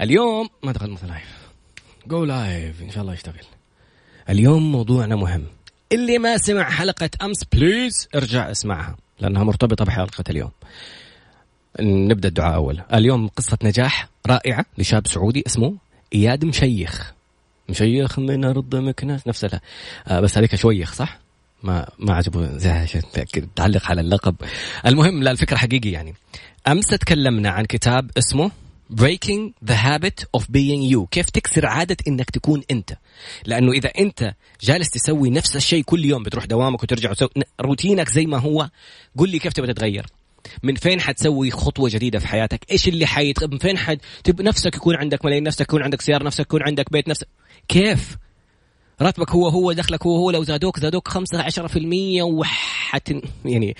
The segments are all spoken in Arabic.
اليوم ما دخلت live جو live إن شاء الله يشتغل. اليوم موضوعنا مهم. اللي ما سمع حلقة أمس please ارجع اسمعها لأنها مرتبطة بحلقة اليوم. نبدأ الدعاء أول. اليوم قصة نجاح رائعة لشاب سعودي اسمه إياد مشيخ. مشيخ من أرض مكناس نفسها آه بس هذيك شويخ صح؟ ما ما عجبه عشان تعلق على اللقب. المهم لا الفكرة حقيقي يعني. أمس تكلمنا عن كتاب اسمه breaking the habit of being you. كيف تكسر عادة إنك تكون أنت؟ لأنه إذا أنت جالس تسوي نفس الشيء كل يوم بتروح دوامك وترجع وتسوي روتينك زي ما هو قل لي كيف تبغى تتغير؟ من فين حتسوي خطوة جديدة في حياتك؟ إيش اللي حيت من فين حد تب نفسك يكون عندك ملايين نفسك يكون عندك سيارة نفسك يكون عندك بيت نفسك كيف؟ راتبك هو هو دخلك هو هو لو زادوك زادوك 5 10% وحت يعني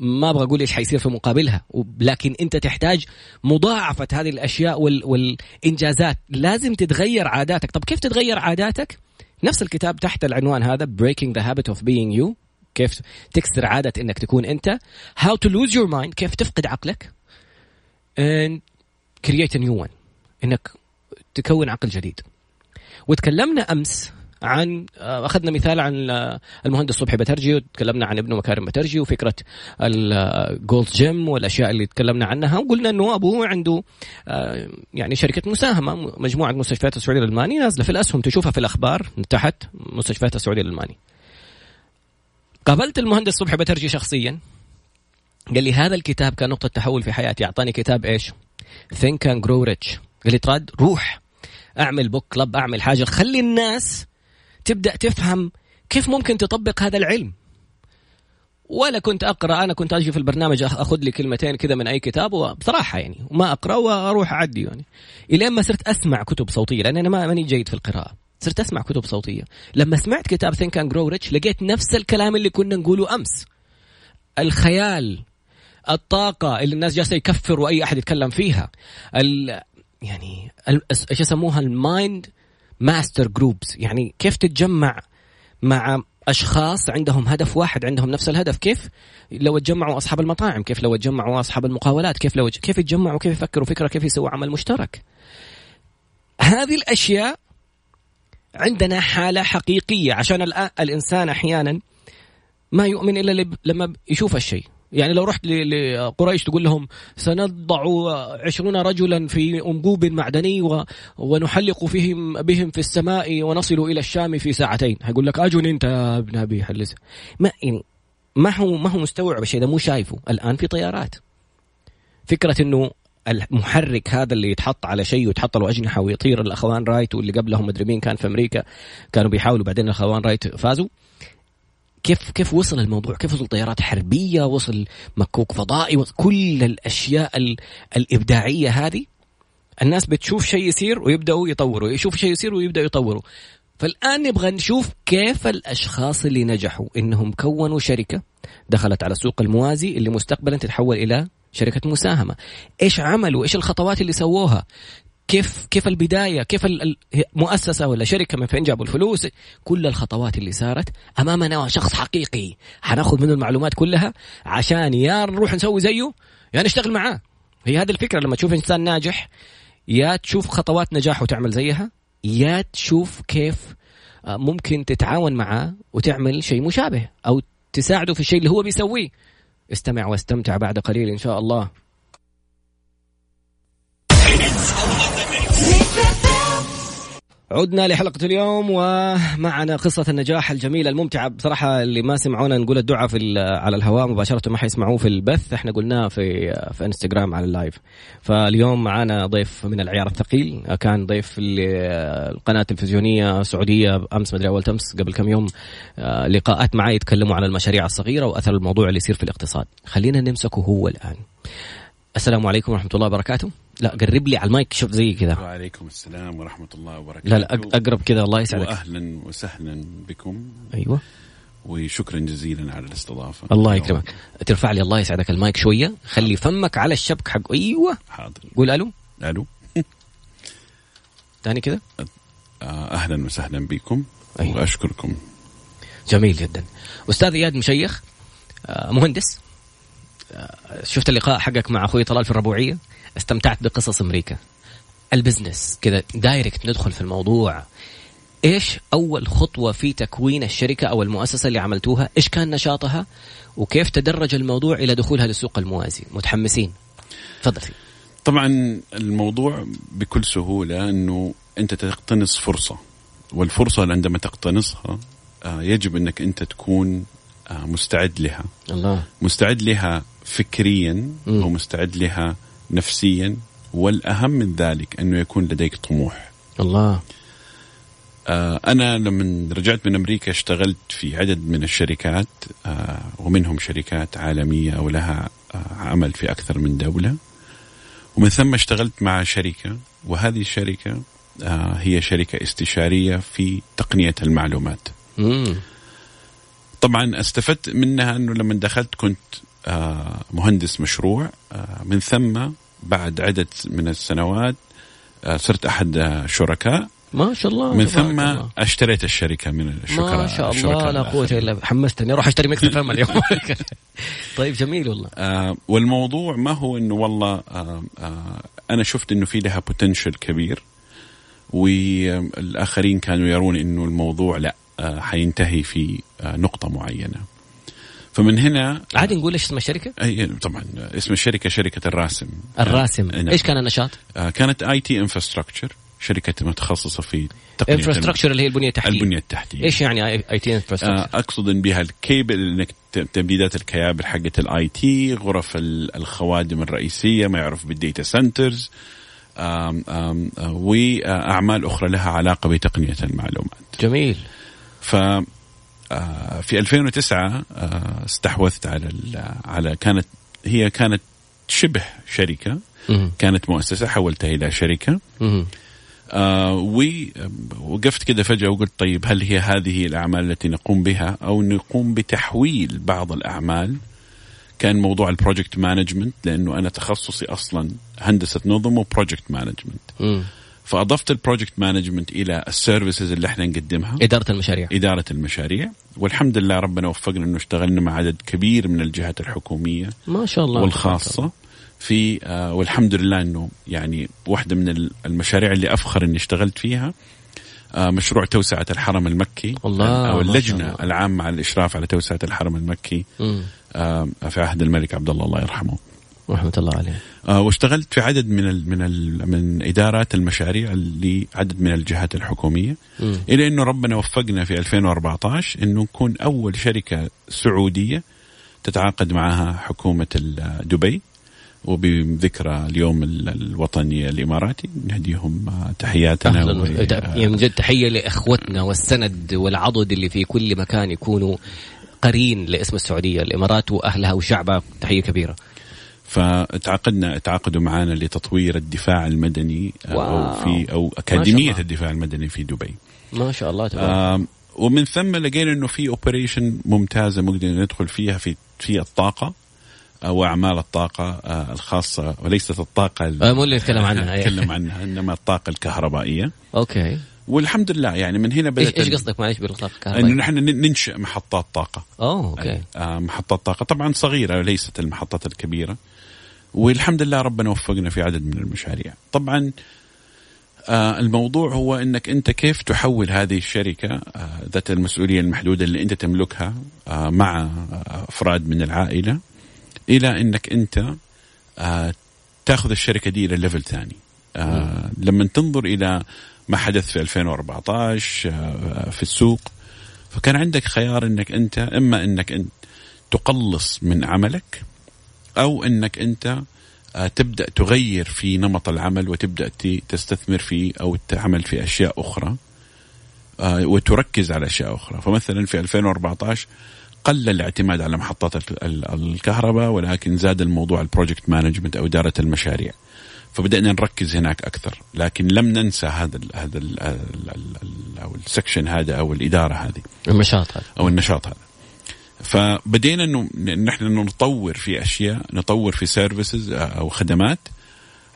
ما أبغى أقول إيش حيصير في مقابلها لكن أنت تحتاج مضاعفة هذه الأشياء وال... والإنجازات. لازم تتغير عاداتك. طب كيف تتغير عاداتك؟ نفس الكتاب تحت العنوان هذا breaking the habit of being you. كيف تكسر عادة إنك تكون أنت. How to lose your mind. كيف تفقد عقلك. And create a new one. إنك تكون عقل جديد. وتكلمنا أمس عن آه، أخذنا مثال عن آه، المهندس صبحي بترجي وتكلمنا عن ابنه مكارم بترجي وفكرة الجولد جيم والأشياء اللي تكلمنا عنها. وقلنا إنه أبوه عنده آه، يعني شركة مساهمة مجموعة مستشفيات السعودية الالماني نازلة في الأسهم. تشوفها في الأخبار تحت مستشفيات السعودية الالماني قابلت المهندس صبحي بترجي شخصيا. قال لي هذا الكتاب كان نقطة تحول في حياتي. أعطاني كتاب إيش؟ Think and Grow Rich. قال لي تراد روح أعمل book club أعمل حاجة. خلي الناس تبدأ تفهم كيف ممكن تطبق هذا العلم. ولا كنت أقرأ أنا كنت أجي في البرنامج أخذ لي كلمتين كذا من أي كتاب وبصراحة يعني وما أقرأ وأروح أعدي يعني. الين ما صرت أسمع كتب صوتية لأن أنا ما ماني جيد في القراءة. صرت أسمع كتب صوتية. لما سمعت كتاب Think and Grow Rich لقيت نفس الكلام اللي كنا نقوله أمس. الخيال الطاقة اللي الناس جالسة يكفروا أي أحد يتكلم فيها. ال يعني إيش يسموها؟ ال mind master groups يعني كيف تتجمع مع أشخاص عندهم هدف واحد عندهم نفس الهدف؟ كيف؟ لو تجمعوا أصحاب المطاعم كيف لو تجمعوا أصحاب المقاولات؟ كيف لو كيف يتجمعوا؟ كيف يفكروا؟ فكرة كيف يسووا عمل مشترك؟ هذه الأشياء عندنا حالة حقيقية عشان الإنسان أحيانا ما يؤمن إلا لما يشوف الشيء. يعني لو رحت لقريش تقول لهم سنضع عشرون رجلا في أنبوب معدني ونحلق فيهم بهم في السماء ونصل إلى الشام في ساعتين. هيقول لك أجن أنت يا ابن أبي حلس ما يعني ما هو ما هو مستوعب الشيء ده مو شايفه. الآن في طيارات. فكرة أنه المحرك هذا اللي يتحط على شيء ويتحط له أجنحة ويطير الأخوان رايت واللي قبلهم مدري مين كان في أمريكا كانوا بيحاولوا بعدين الأخوان رايت فازوا. كيف كيف وصل الموضوع؟ كيف وصل طيارات حربية؟ وصل مكوك فضائي؟ وصل كل الأشياء الإبداعية هذه؟ الناس بتشوف شيء يصير ويبدأوا يطوروا يشوف شيء يصير ويبدأوا يطوروا. فالآن نبغى نشوف كيف الأشخاص اللي نجحوا إنهم كونوا شركة دخلت على السوق الموازي اللي مستقبلا تتحول إلى شركة مساهمة. إيش عملوا؟ إيش الخطوات اللي سووها؟ كيف كيف البداية كيف المؤسسه ولا شركة من فين جابوا الفلوس؟ كل الخطوات اللي صارت أمامنا شخص حقيقي. حناخذ منه المعلومات كلها عشان يا نروح نسوي زيه يا نشتغل معاه. هي هذه الفكرة لما تشوف إنسان ناجح يا تشوف خطوات نجاحه وتعمل زيها يا تشوف كيف آه، ممكن تتعاون معاه وتعمل شيء مشابه أو تساعده في الشيء اللي هو بيسويه. استمع واستمتع بعد قليل إن شاء الله. عدنا لحلقة اليوم ومعنا قصة النجاح الجميلة الممتعة. بصراحة اللي ما سمعونا نقول الدعاء في على الهواء مباشرة ما حيسمعوه في البث. إحنا قلناه في في انستغرام على اللايف. فاليوم معنا ضيف من العيار الثقيل كان ضيف القناة التلفزيونية السعودية. أمس مدري أول تمس قبل كم يوم لقاءات معي يتكلموا عن المشاريع الصغيرة وأثر الموضوع اللي يصير في الاقتصاد. خلينا نمسكه هو الآن. السلام عليكم ورحمة الله وبركاته. لا قرب لي على المايك شوف زي كذا. وعليكم السلام ورحمة الله وبركاته. لا لا أقرب كذا الله يسعدك. وأهلا وسهلا بكم. أيوة. وشكرا جزيلا على الاستضافة. الله يكرمك. ترفع لي الله يسعدك المايك شوية. خلي فمك على الشبك حق أيوة. حاضر. قول ألو. ألو. ثاني كذا. آه، أهلا وسهلا بكم. أيوة. وأشكركم. جميل جدا. أستاذ إياد مشيخ آه، مهندس. شفت اللقاء حقك مع أخوي طلال في الربوعية؟ استمتعت بقصص أمريكا. ال business كذا direct ندخل في الموضوع. إيش أول خطوة في تكوين الشركة أو المؤسسة اللي عملتوها؟ إيش كان نشاطها؟ وكيف تدرج الموضوع إلى دخولها للسوق الموازي؟ متحمسين. تفضل. طبعا الموضوع بكل سهولة إنه أنت تقتنص فرصة والفرصة عندما تقتنصها آه، يجب إنك أنت تكون مستعد لها الله مستعد لها فكريا م. ومستعد لها نفسيا والأهم من ذلك أنه يكون لديك طموح الله آه، أنا لما رجعت من أمريكا اشتغلت في عدد من الشركات ومنهم شركات عالمية ولها عمل في أكثر من دولة ومن ثم اشتغلت مع شركة وهذه الشركة هي شركة استشارية في تقنية المعلومات. مم. طبعا استفدت منها إنه لما دخلت كنت آه، مهندس مشروع آه، من ثم بعد عدة من السنوات آه، صرت أحد الشركاء ما شاء الله من ثم الله. اشتريت الشركة من الشركاء ما شاء الله لا قوة إلا بالله. حمستني أروح أشتري مكتب فم اليوم. طيب جميل والله. آه والموضوع ما هو إنه والله آه آه أنا شفت إنه في لها بوتنشل كبير والآخرين كانوا يرون إنه الموضوع لا. حينتهي في آه، نقطة معينة فمن هنا عادي نقول إيش اسم الشركة؟ أي طبعا اسم الشركة شركة الراسم الراسم آه إيش كان النشاط؟ آه كانت IT infrastructure شركة متخصصة في infrastructure اللي هي البنية التحتية البنية التحتية إيش يعني اي تي انفراستراكشر؟ أقصد بها الكيبل إنك تمديدات الكيابل حقت ال IT غرف الخوادم الرئيسية ما يعرف بال data centers وأعمال أخرى لها علاقة بتقنية المعلومات. جميل. ف آه، في 2009 آه، استحوذت على على كانت هي كانت شبه شركة كانت مؤسسة حولتها إلى شركة. آه ووقفت كده فجأة وقلت طيب هل هي هذه الأعمال التي نقوم بها؟ أو نقوم بتحويل بعض الأعمال. كان موضوع ال project management لأنه أنا تخصصي أصلا هندسة نظم و project management فأضفت ال project management إلى ال services اللي إحنا نقدمها. إدارة المشاريع. إدارة المشاريع. والحمد لله ربنا وفقنا إنه اشتغلنا مع عدد كبير من الجهات الحكومية. ما شاء الله. والخاصة في آه والحمد لله إنه يعني واحدة من المشاريع اللي أفخر إني اشتغلت فيها آه مشروع توسعة الحرم المكي. الله أو اللجنة العامة على الإشراف على توسعة الحرم المكي. آه في عهد الملك عبد الله الله يرحمه. رحمة الله عليه. آه واشتغلت في عدد من ال من ال من إدارات المشاريع لعدد من الجهات الحكومية م. إلى إنه ربنا وفقنا في 2014 إنه نكون أول شركة سعودية تتعاقد معها حكومة دبي وبذكرى اليوم الوطني الإماراتي نهديهم تحياتنا و... يعني من جد تحية لإخوتنا والسند والعضد اللي في كل مكان يكونوا قرين لاسم السعودية الإمارات وأهلها وشعبها. تحية كبيرة. فتعاقدنا تعاقدوا معنا لتطوير الدفاع المدني wow. أو في أو أكاديمية الدفاع المدني في دبي. ما شاء الله تبارك. ومن ثم لقينا إنه في operation ممتازة ممكن ندخل فيها في في الطاقة أو اعمال الطاقة آه، الخاصة وليست الطاقة آه مو اللي نتكلم عنها نتكلم عنها إنما الطاقة الكهربائية. okay. والحمد لله يعني من هنا بدأت إيش قصدك معلش بالطاقة الكهربائية؟ انه نحن ننشئ محطات طاقة. أوه أوكي. آه محطات طاقة. طبعا صغيرة ليست المحطات الكبيرة. والحمد لله ربنا وفقنا في عدد من المشاريع. طبعا آه الموضوع هو إنك أنت كيف تحول هذه الشركة آه ذات المسؤولية المحدودة اللي أنت تملكها آه مع أفراد من العائلة إلى إنك أنت تاخذ الشركة دي إلى level ثاني. لما تنظر إلى ما حدث في 2014 آه في السوق فكان عندك خيار إنك أنت إما إنك انت تقلص من عملك أو إنك أنت آه، تبدأ تغير في نمط العمل وتبدأ تستثمر فيه أو تعمل في أشياء أخرى آه، وتركز على أشياء أخرى. فمثلا في 2014 قل الاعتماد على محطات الكهرباء ولكن زاد الموضوع ال project management أو إدارة المشاريع. فبدأنا نركز هناك أكثر. لكن لم ننسى هذا ال هذا ال أو ال section هذا أو الإدارة هذه. النشاط هذا. أو النشاط هذا. فبدينا انه نحن نطور في أشياء نطور في services آه، أو خدمات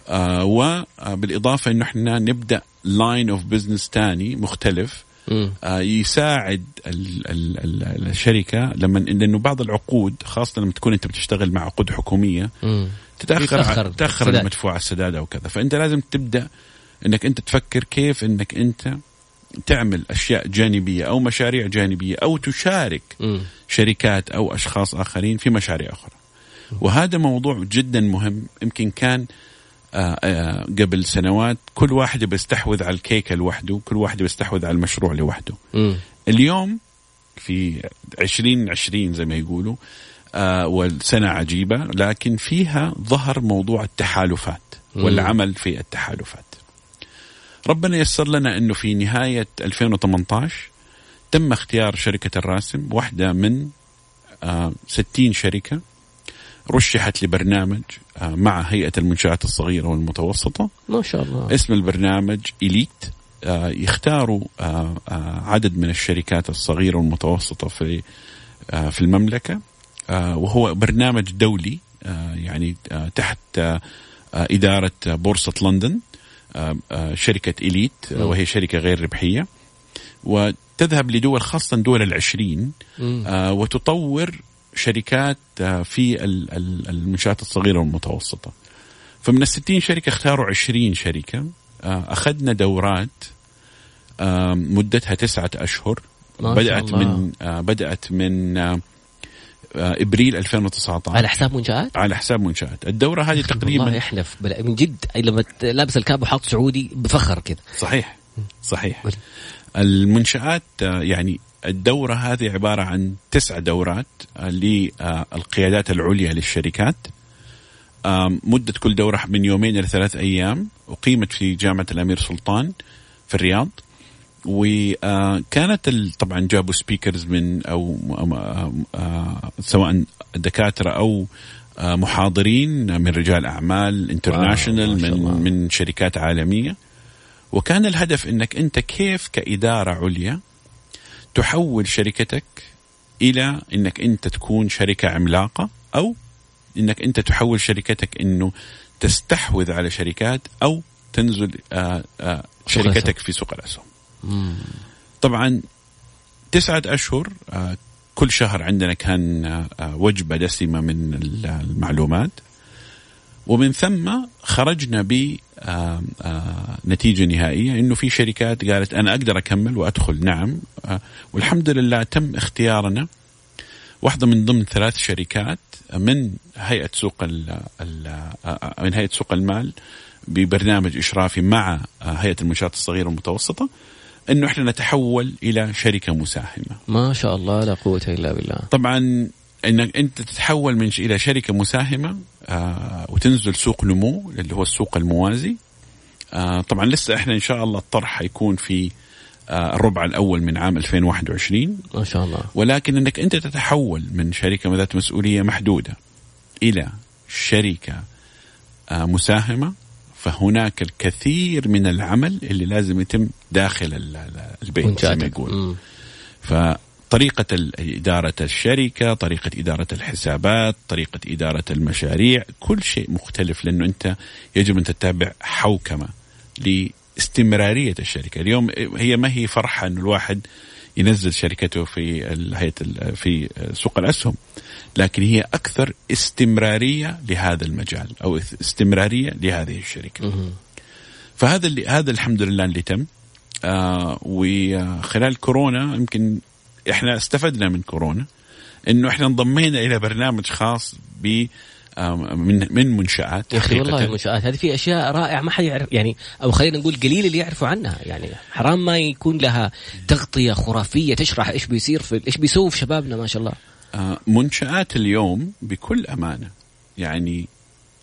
آه وبالاضافه إنه إحنا نبدأ line of business ثاني مختلف آه يساعد ال ال ال الشركة لما لأنه بعض العقود خاصة لما تكون أنت بتشتغل مع عقود حكومية تتأخر تتأخر المدفوع السداد أو كذا. فأنت لازم تبدأ إنك أنت تفكر كيف إنك أنت تعمل أشياء جانبية أو مشاريع جانبية أو تشارك مم. شركات أو أشخاص آخرين في مشاريع أخرى. وهذا موضوع جدا مهم يمكن كان آه، آه، قبل سنوات كل واحد بيستحوذ على الكيكه لوحده، كل واحد بيستحوذ على المشروع لوحده. مم. اليوم في 2020 زي ما يقولوا آه والسنة عجيبة لكن فيها ظهر موضوع التحالفات والعمل في التحالفات ربنا يسر لنا أنه في نهاية 2018 تم اختيار شركة الراسم واحدة من آه 60 شركة رشحت لبرنامج آه مع هيئة المنشآت الصغيرة والمتوسطة. ما شاء الله. اسم البرنامج إليت. آه، يختاروا آه، آه، عدد من الشركات الصغيرة والمتوسطة في آه، في المملكة. آه، وهو برنامج دولي آه، يعني آه، تحت آه، آه، إدارة بورصة لندن. آه، آه، شركة إليت آه، وهي شركة غير ربحية وتذهب لدول خاصة دول العشرين. آه، وتطور شركات آه، في ال- ال- المنشآت الصغيرة والمتوسطة فمن الستين شركة اختاروا عشرين شركة آه، أخذنا دورات آه، مدتها تسعة أشهر بدأت الله. من آه، بدأت من آه، إبريل 2019 على حساب منشآت؟ على حساب منشآت. الدورة هذه والله تقريبا يحلف. بلا- من جد لما لابس الكاب وحاط سعودي بفخر كذا. صحيح. صحيح. المنشآت آه، يعني الدورة هذه عبارة عن تسع دورات آه، للقيادات العليا للشركات. مدة كل دورة من يومين إلى ثلاث أيام أقيمت في جامعة الأمير سلطان في الرياض. وكانت طبعا جابوا speakers من آه، سواء دكاترة أو آه، محاضرين من رجال أعمال international من الله. من شركات عالمية وكان الهدف إنك أنت كيف كإدارة عليا تحول شركتك إلى إنك أنت تكون شركة عملاقة أو إنك أنت تحول شركتك إنه تستحوذ على شركات أو تنزل آآ آآ سوق شركتك في سوق الاسهم. طبعا تسعة أشهر آه، كل شهر عندنا كان آه، آه، وجبة دسمة من ال- المعلومات. ومن ثم خرجنا ب نتيجة نهائية إنه في شركات قالت أنا أقدر أكمل وأدخل. نعم. والحمد لله تم اختيارنا. واحدة من ضمن ثلاث شركات من هيئة سوق من هيئة سوق المال ببرنامج إشرافي مع هيئة المنشآت الصغيرة والمتوسطة. إنه إحنا نتحول إلى شركة مساهمة. ما شاء الله لا قوة إلا بالله. طبعا إنك أنت تتحول من ش- إلى شركة مساهمة آه وتنزل سوق نمو اللي هو السوق الموازي. آه طبعا لسه إحنا إن شاء الله الطرح حيكون في آه الربع الأول من عام 2021 ما شاء الله. ولكن إنك أنت تتحول من شركة ذات مسؤولية محدودة إلى شركة آه مساهمة. فهناك الكثير من العمل اللي لازم يتم داخل ال- ال- البيت زي ما يقول. فطريقة إدارة الشركة طريقة إدارة الحسابات طريقة إدارة المشاريع كل شيء مختلف لأنه أنت يجب أن تتابع حوكمة لاستمرارية الشركة. اليوم هي ما هي فرحة أن الواحد ينزل شركته في في سوق الأسهم. لكن هي أكثر استمرارية لهذا المجال أو استمرارية لهذه الشركة. مم. فهذا اللي هذا الحمد لله اللي تم. آه وخلال كورونا يمكن إحنا استفدنا من كورونا إنه إحنا انضمينا إلى برنامج خاص ب آه، من من منشآت يا أخي. والله المنشآت هذه في أشياء رائعة ما حد يعرف يعني أو خلينا نقول قليل اللي يعرفوا عنها. يعني حرام ما يكون لها تغطية خرافية تشرح إيش بيصير في إيش بيسووا في شبابنا ما شاء الله. آه منشآت اليوم بكل أمانة. يعني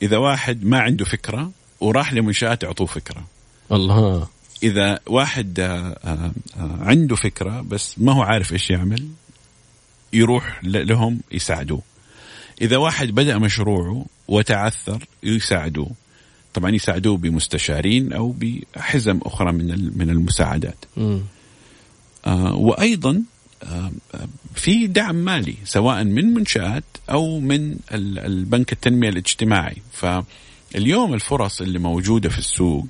إذا واحد ما عنده فكرة وراح لمنشآت يعطوه فكرة. الله إذا واحد آه، آه، عنده فكرة بس ما هو عارف إيش يعمل يروح لهم يساعدوه. إذا واحد بدأ مشروعه وتعثر يساعدوه. طبعا يساعدوه بمستشارين أو بحزم أخرى من من المساعدات. آه، وأيضا آه، في دعم مالي سواء من منشآت أو من ال- البنك التنمية الاجتماعي. فاليوم الفرص اللي موجودة في السوق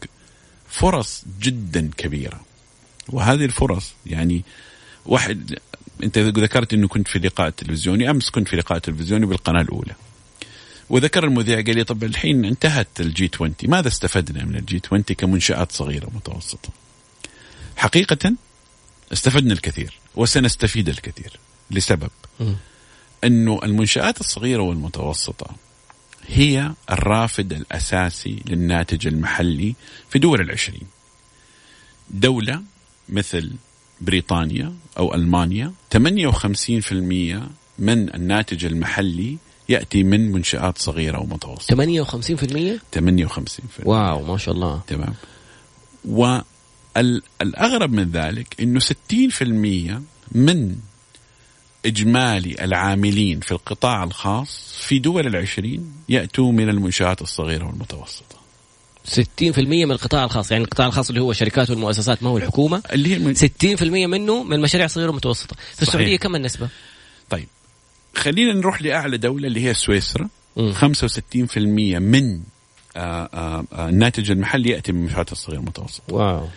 فرص جدا كبيرة. وهذه الفرص يعني واحد أنت ذكرت إنه كنت في لقاء تلفزيوني أمس كنت في لقاء تلفزيوني بالقناة الأولى. وذكر المذيع قال لي طب الحين انتهت ال G20 ماذا استفدنا من ال G20 كمنشآت صغيرة ومتوسطة حقيقة استفدنا الكثير وسنستفيد الكثير. لسبب. مم. أنه المنشآت الصغيرة والمتوسطة هي الرافد الأساسي للناتج المحلي في دول العشرين. دولة مثل بريطانيا أو ألمانيا. 58% من الناتج المحلي يأتي من منشآت صغيرة ومتوسطة. 58% 58% واو ما شاء الله. تمام. والأغرب من ذلك أنه 60% من إجمالي العاملين في القطاع الخاص في دول العشرين يأتوا من المنشآت الصغيرة والمتوسطة. 60% من القطاع الخاص يعني القطاع الخاص اللي هو الشركات والمؤسسات ما هو الحكومة اللي هي من 60% منه من مشاريع صغيرة ومتوسطة في صحيح. السعودية كم النسبة؟ طيب خلينا نروح لأعلى دولة اللي هي سويسرا مم. 65% من آه، آه، آه، الناتج المحلي يأتي من المنشآت الصغيرة والمتوسطة واو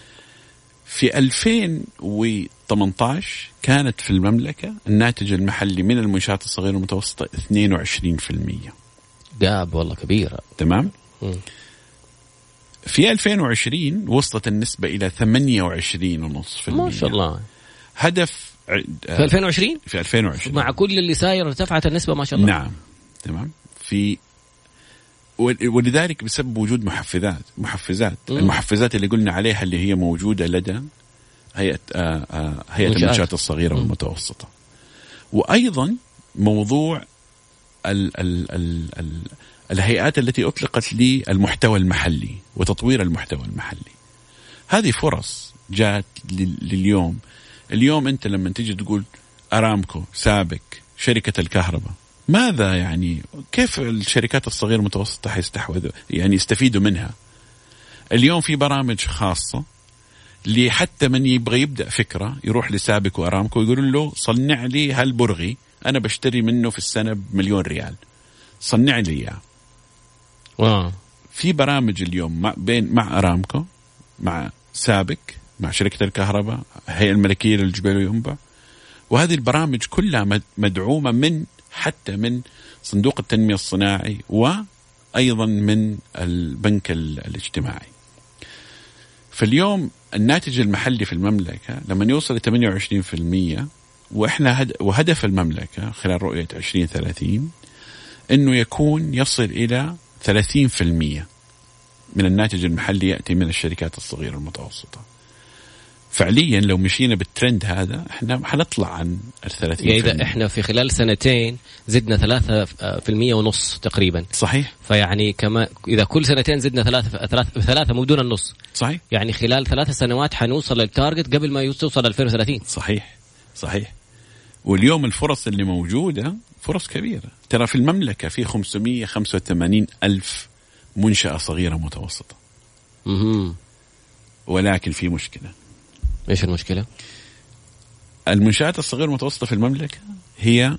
في 2018 كانت في المملكة الناتج المحلي من المنشآت الصغيرة والمتوسطة 22% جاب والله كبيرة تمام مم. في 2020 وصلت النسبة إلى 28.5% ما شاء الله. هدف في آه، 2020 في 2020 مع كل اللي ساير ارتفعت النسبة ما شاء الله. نعم تمام. في ول- ولذلك بسبب وجود محفزات محفزات مم. المحفزات اللي قلنا عليها اللي هي موجودة لدى هيئة آه، آه، هيئة منشآت. المنشآت الصغيرة مم. والمتوسطة. وأيضا موضوع ال ال ال ال الهيئات التي أطلقت للمحتوى المحلي وتطوير المحتوى المحلي. هذه فرص جات لل- لليوم. اليوم أنت لما تيجي تقول أرامكو سابك شركة الكهرباء ماذا يعني؟ كيف الشركات الصغيرة المتوسطة حيستحوذوا يعني يستفيدوا منها؟ اليوم في برامج خاصة لحتى من يبغى يبدأ فكرة يروح لسابك وأرامكو ويقول له صنع لي هالبرغي أنا بشتري منه في السنة بمليون ريال. صنع لي إياه. واو في برامج اليوم مع بين مع أرامكو مع سابك مع شركة الكهرباء الهيئه الملكية للجبال والينبع وهذه البرامج كلها مد- مدعومة من حتى من صندوق التنمية الصناعي وأيضا من البنك ال- الاجتماعي. فاليوم الناتج المحلي في المملكة لما يوصل ل 28% وإحنا هد وهدف المملكة خلال رؤية 2030 إنه يكون يصل إلى 30% من الناتج المحلي يأتي من الشركات الصغيرة المتوسطة. فعليا لو مشينا بالترند هذا إحنا حنطلع عن ال 30% يعني إذا إحنا في خلال سنتين زدنا ثلاثة في المية ونص تقريبا. صحيح. فيعني كما إذا كل سنتين زدنا ثلاثة ثلاثة ثلاثة مو دون النص. صحيح. يعني خلال ثلاث سنوات حنوصل للتارجت قبل ما توصل 2030 صحيح. صحيح. واليوم الفرص اللي موجودة فرص كبيرة. ترى في المملكة في 585 ألف منشأة صغيرة متوسطة. أها ولكن في مشكلة. إيش المشكلة؟ المنشآت الصغيرة المتوسطة في المملكة هي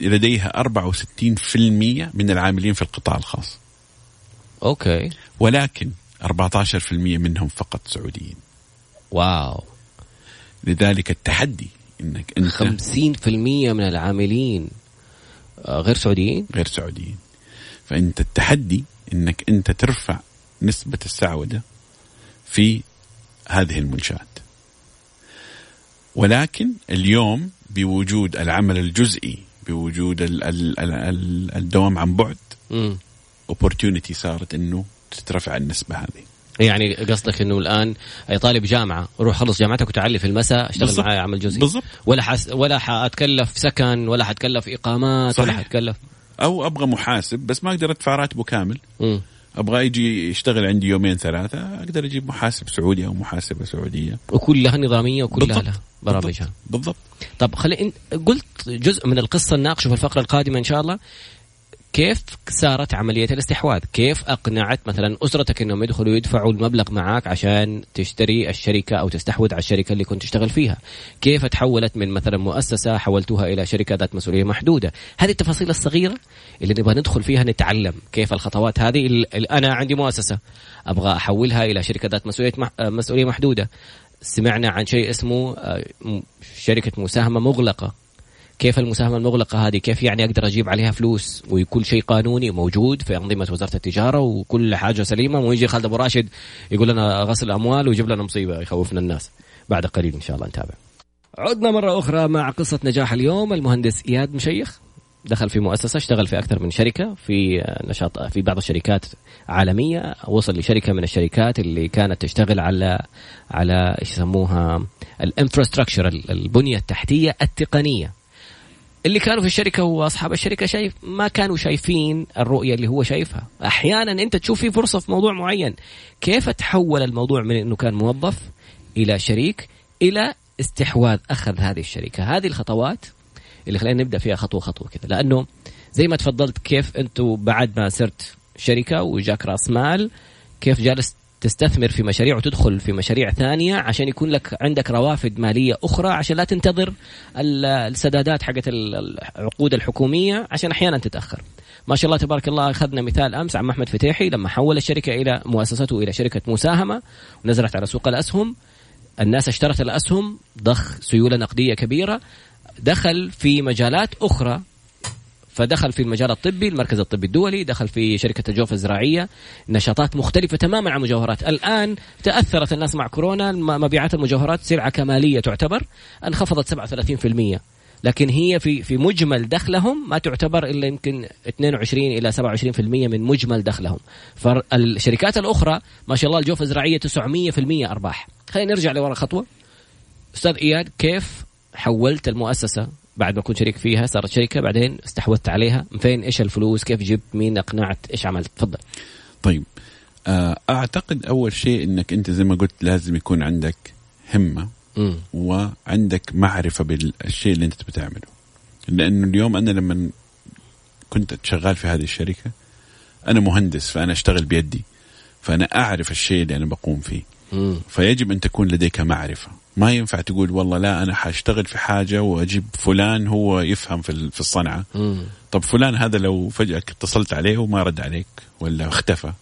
لديها 64% من العاملين في القطاع الخاص. أوكي. ولكن 14% منهم فقط سعوديين. واو. لذلك التحدي إنك أنت 50% من العاملين آه، غير سعوديين؟ غير سعوديين. فأنت التحدي إنك أنت ترفع نسبة السعودة في هذه المنشآت. ولكن اليوم بوجود العمل الجزئي بوجود ال ال ال ال الدوام عن بعد opportunity صارت إنه تترفع النسبة هذه. يعني قصدك إنه الآن أي طالب جامعة روح خلص جامعتك وتعلي في المساء اشتغل بالضبط. معي عمل جزئي بالضبط ولا حس ولا حاتكلف سكن ولا حاتكلف إقامات ولا صحيح. حاتكلف أو أبغى محاسب بس ما أقدر أدفع راتبه كامل مم. أبغى يجي يشتغل عندي يومين ثلاثة أقدر أجيب محاسب سعودي أو محاسبة سعودية وكلها نظامية وكلها بالضبط. لها برامجها بالضبط طب خلي قلت جزء من القصة نناقشه في الفقرة القادمة إن شاء الله كيف صارت عملية الاستحواذ؟ كيف أقنعت مثلا أسرتك أنهم يدخلوا يدفعوا المبلغ معك عشان تشتري الشركة أو تستحوذ على الشركة اللي كنت تشتغل فيها؟ كيف تحولت من مثلا مؤسسة حولتوها إلى شركة ذات مسؤولية محدودة؟ هذه التفاصيل الصغيرة اللي نبغى ندخل فيها نتعلم كيف الخطوات هذه أنا عندي مؤسسة أبغى أحولها إلى شركة ذات مسؤولية آه، محدودة. سمعنا عن شيء اسمه آه، شركة مساهمة مغلقة. كيف المساهمة المغلقة هذه؟ كيف يعني أقدر أجيب عليها فلوس؟ وكل شيء قانوني موجود في أنظمة وزارة التجارة وكل حاجة سليمة. ويجي خالد أبو راشد يقول لنا غسل أموال ويجيب لنا مصيبة يخوفنا الناس. بعد قليل إن شاء الله نتابع. عدنا مرة أخرى مع قصة نجاح اليوم. المهندس إياد مشيخ دخل في مؤسسة اشتغل في أكثر من شركة في نشاط في بعض الشركات عالمية. وصل لشركة من الشركات اللي كانت تشتغل على على إيش يسموها الإنفراستراكشر البنية التحتية التقنية. اللي كانوا في الشركة واصحاب الشركة شايف ما كانوا شايفين الرؤية اللي هو شايفها. أحيانا أنت تشوف في فرصة في موضوع معين. كيف تحول الموضوع من إنه كان موظف إلى شريك إلى استحواذ أخذ هذه الشركة؟ هذه الخطوات اللي خلينا نبدأ فيها خطوة خطوة كذا. لأنه زي ما تفضلت كيف أنتم بعد ما صرت شركة وجاك رأس مال كيف جالس تستثمر في مشاريع وتدخل في مشاريع ثانية عشان يكون لك عندك روافد مالية أخرى عشان لا تنتظر السدادات حقت العقود الحكومية عشان أحيانا تتأخر. ما شاء الله تبارك الله أخذنا مثال أمس عم أحمد فتيحي لما حول الشركة إلى مؤسسته إلى شركة مساهمة ونزلت على سوق الأسهم. الناس اشترت الأسهم ضخ سيولة نقدية كبيرة دخل في مجالات أخرى فدخل في المجال الطبي المركز الطبي الدولي دخل في شركة الجوف الزراعية. نشاطات مختلفة تماما عن المجوهرات. الآن تأثرت الناس مع كورونا مبيعات المجوهرات سلعة كمالية تعتبر انخفضت 37% لكن هي في في مجمل دخلهم ما تعتبر إلا يمكن 22 إلى 27% من مجمل دخلهم. فالشركات الأخرى ما شاء الله الجوف الزراعية 900% أرباح. خلينا نرجع لورا خطوه أستاذ إياد كيف حولت المؤسسة بعد ما كنت شريك فيها صارت شركة بعدين استحوذت عليها. من فين؟ إيش الفلوس؟ كيف جبت؟ مين أقنعت؟ إيش عملت؟ تفضل. طيب آه، أعتقد أول شيء إنك أنت زي ما قلت لازم يكون عندك همة م. وعندك معرفة بالشيء اللي أنت بتعمله. لأنه اليوم أنا لما كنت شغال في هذه الشركة أنا مهندس فأنا أشتغل بيدي. فأنا أعرف الشيء اللي أنا بقوم فيه. م. فيجب أن تكون لديك معرفة. ما ينفع تقول والله لا أنا حأشتغل في حاجة وأجيب فلان هو يفهم في في الصنعة مم. طب فلان هذا لو فجأة اتصلت عليه وما رد عليك ولا اختفى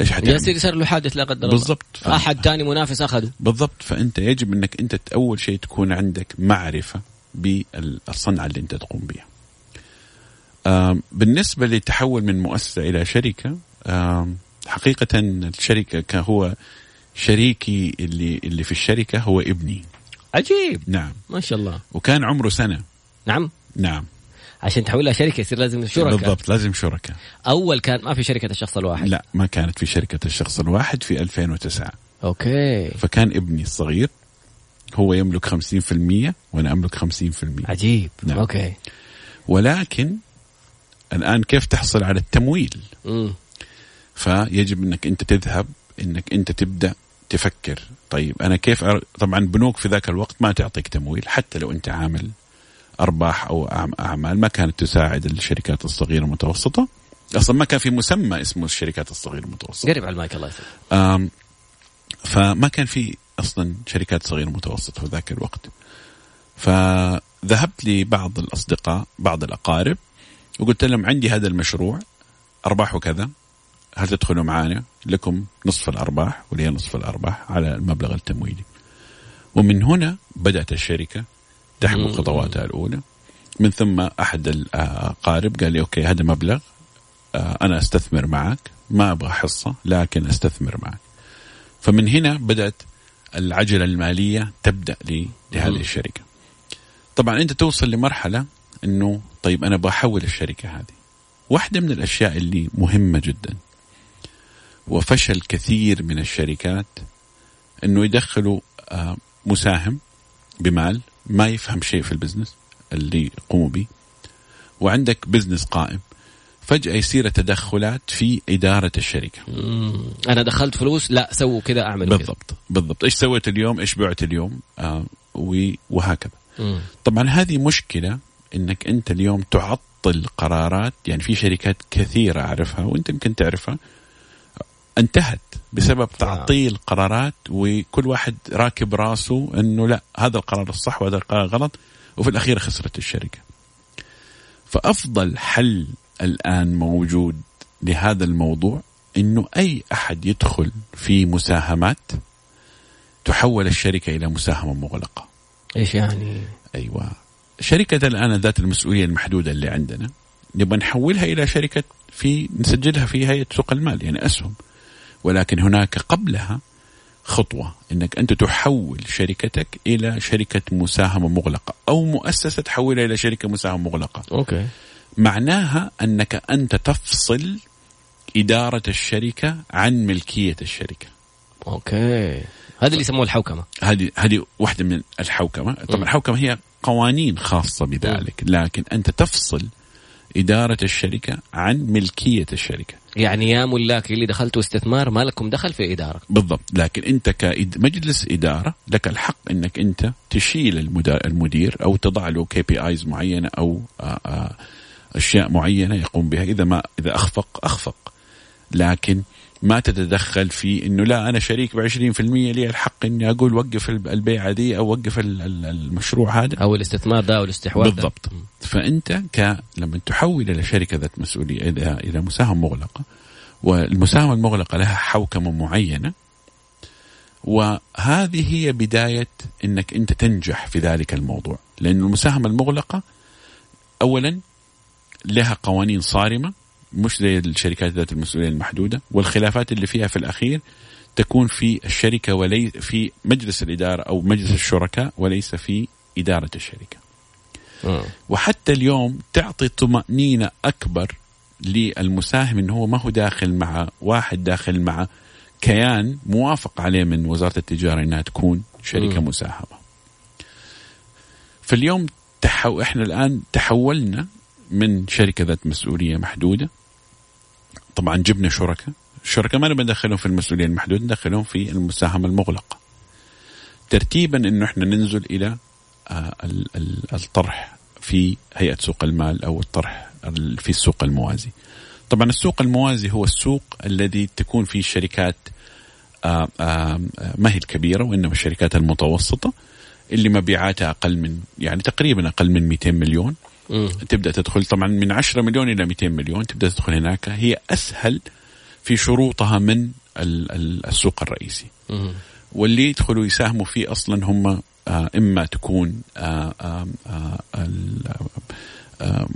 إيش حتعمل؟ يا سيدي صار له حادث لا قدر الله بالضبط ف... أحد ثاني منافس أخذه بالضبط فأنت يجب أنك أنت أول شيء تكون عندك معرفة بالصنعة اللي أنت تقوم بها. بالنسبة للتحول من مؤسسة إلى شركة حقيقة الشركة هو شريكي اللي اللي في الشركة هو ابني. عجيب. نعم. ما شاء الله. وكان عمره سنة. نعم. نعم. عشان تحولها شركة يصير لازم شركاء بالضبط لازم شركاء أول كان ما في شركة الشخص الواحد. لا ما كانت في شركة الشخص الواحد في 2009 أوكي. فكان ابني الصغير هو يملك 50% وأنا أملك 50% عجيب. نعم. أوكي. ولكن الآن كيف تحصل على التمويل؟ م. فيجب إنك أنت تذهب إنك أنت تبدأ تفكر. طيب أنا كيف أر... طبعا بنوك في ذاك الوقت ما تعطيك تمويل حتى لو أنت عامل أرباح أو أعمال ما كانت تساعد الشركات الصغيرة والمتوسطه أصلا ما كان في مسمى اسمه الشركات الصغيرة والمتوسطه قرب على المايك الله يسلمك. فما كان في أصلا شركات صغيرة ومتوسطه في ذاك الوقت. فذهبت لبعض الأصدقاء بعض الأقارب وقلت لهم عندي هذا المشروع أرباحه كذا. هل تدخلوا معنا لكم نصف الأرباح ولي نصف الأرباح على المبلغ التمويلي. ومن هنا بدأت الشركة تحمل خطواتها الأولى. من ثم أحد الأقارب قال لي أوكي هذا مبلغ آه، أنا أستثمر معك ما أبغى حصة لكن أستثمر معك. فمن هنا بدأت العجلة المالية تبدأ لي لهذه الشركة. طبعا أنت توصل لمرحلة أنه طيب أنا بحول الشركة هذه. واحدة من الأشياء اللي مهمة جدا وفشل كثير من الشركات إنه يدخلوا آه، مساهم بمال ما يفهم شيء في ال business اللي يقوموا به وعندك business قائم. فجأة يصير تدخلات في إدارة الشركة. أنا دخلت فلوس لا سووا كذا أعمل بالضبط كدا. بالضبط. إيش سويت اليوم؟ إيش بعت اليوم؟ آه وهكذا. مم. طبعا هذه مشكلة إنك أنت اليوم تعطل قرارات. يعني في شركات كثيرة أعرفها وأنت يمكن تعرفها انتهت بسبب تعطيل قرارات وكل واحد راكب راسه إنه لا هذا القرار الصح وهذا القرار غلط وفي الأخير خسرت الشركة. فأفضل حل الآن موجود لهذا الموضوع إنه أي أحد يدخل في مساهمات تحول الشركة إلى مساهمة مغلقة. إيش يعني؟ أيوه شركة الآن ذات المسؤولية المحدودة اللي عندنا نبغى نحولها إلى شركة في نسجلها في هيئة سوق المال يعني أسهم ولكن هناك قبلها خطوة أنك أنت تحول شركتك إلى شركة مساهمة مغلقة أو مؤسسة تحولها إلى شركة مساهمة مغلقة. أوكي. معناها أنك أنت تفصل إدارة الشركة عن ملكية الشركة. أوكي. هذا اللي يسموه الحوكمة. هذه هذه واحدة من الحوكمة. طبعا الحوكمة هي قوانين خاصة بذلك لكن أنت تفصل إدارة الشركة عن ملكية الشركة. يعني يا ملاك اللي دخلتوا استثمار ما لكم دخل في إدارة. بالضبط. لكن أنت كمجلس إدارة لك الحق أنك أنت تشيل المدير أو تضع له كي بي آيز معينة أو آآ آآ أشياء معينة يقوم بها. إذا ما إذا أخفق أخفق. لكن ما تتدخل في إنه لا أنا شريك ب 20% لي الحق إني أقول وقف البيعة دي أو وقف المشروع هذا. أو الاستثمار ده أو الاستحواذ بالضبط. ده. فأنت ك لما تحول إلى شركة ذات مسؤولية إلى إلى مساهمه مغلقة والمساهمه المغلقة لها حوكمة معينة وهذه هي بداية إنك أنت تنجح في ذلك الموضوع. لأن المساهمه المغلقة اولا لها قوانين صارمة مش زي الشركات ذات المسؤولية المحدودة والخلافات اللي فيها في الأخير تكون في الشركة وليس في مجلس الإدارة أو مجلس الشركاء وليس في إدارة الشركة. آه. وحتى اليوم تعطي طمأنينة أكبر للمساهم انه هو ما هو داخل مع واحد داخل مع كيان موافق عليه من وزارة التجارة إنها تكون شركة. مساهمة. فاليوم تحو إحنا الآن تحولنا من شركة ذات مسؤولية محدودة. طبعا جبنا شركاء. الشركاء ما نبي ندخلهم في المسؤولية المحدودة ندخلهم في المساهمة المغلقة. ترتيبا إنه إحنا ننزل إلى آه، ال- ال- الطرح في هيئة سوق المال أو الطرح ال- في السوق الموازي. طبعا السوق الموازي هو السوق الذي تكون فيه الشركات آه، آه، ما هي الكبيرة وإنما الشركات المتوسطة اللي مبيعاتها أقل من يعني تقريبا أقل من 200 مليون. مم. تبدأ تدخل طبعا من 10 مليون إلى 200 مليون تبدأ تدخل هناك هي أسهل في شروطها من ال- ال- السوق الرئيسي مم. واللي يدخلوا يساهموا فيه أصلا هم آه، إما تكون آه، آه،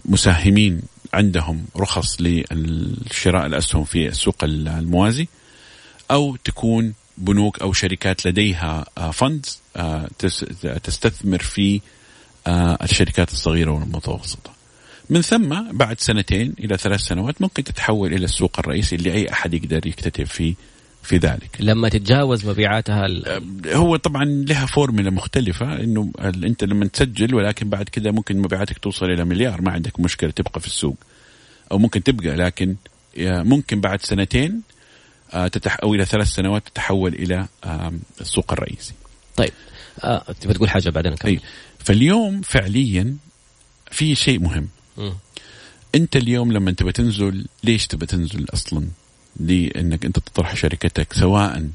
مساهمين عندهم رخص لشراء الأسهم في السوق الموازي أو تكون بنوك أو شركات لديها فندز تستثمر في الشركات الصغيرة والمتوسطة. من ثم بعد سنتين إلى ثلاث سنوات ممكن تتحول إلى السوق الرئيسي اللي أي أحد يقدر يكتتب في في ذلك. لما تتجاوز مبيعاتها ال... هو طبعا لها فورمولا مختلفة إنه أنت لما تسجل ولكن بعد كذا ممكن مبيعاتك توصل إلى مليار ما عندك مشكلة تبقى في السوق أو ممكن تبقى لكن آه، ممكن بعد سنتين آه، تتح أو إلى ثلاث سنوات تتحول إلى السوق الرئيسي. طيب آه، تبي تقول حاجة بعدين كمل. اي فاليوم فعليا في شيء مهم مم. أنت اليوم لما تبى تنزل ليش تبى تنزل أصلا؟ لأنك أنت تطرح شركتك سواء